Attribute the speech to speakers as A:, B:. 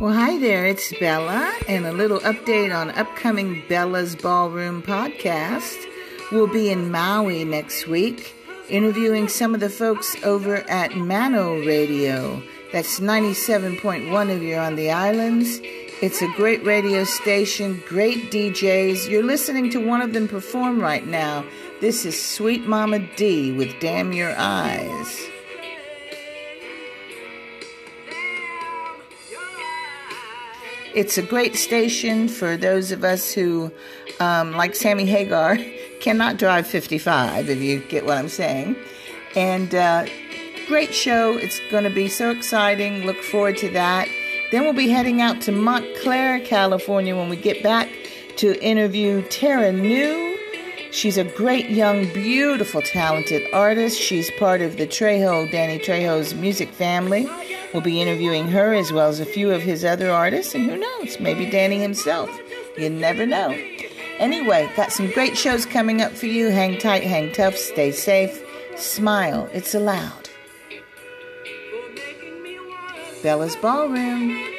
A: Well, hi there, it's Bella, and a little update on upcoming Bella's Ballroom podcast. We'll be in Maui next week, interviewing some of the folks over at Mana'o Radio. That's 97.1 if you're on the islands. It's a great radio station, great DJs. You're listening to one of them perform right now. This is Sweet Mama D with Damn Your Eyes. It's a great station for those of us who, um, like Sammy Hagar, cannot drive 55, if you get what I'm saying. And uh, great show. It's going to be so exciting. Look forward to that. Then we'll be heading out to Montclair, California when we get back to interview Tara New. She's a great, young, beautiful, talented artist. She's part of the Trejo, Danny Trejo's music family. We'll be interviewing her as well as a few of his other artists, and who knows, maybe Danny himself. You never know. Anyway, got some great shows coming up for you. Hang tight, hang tough, stay safe, smile. It's allowed. Bella's Ballroom.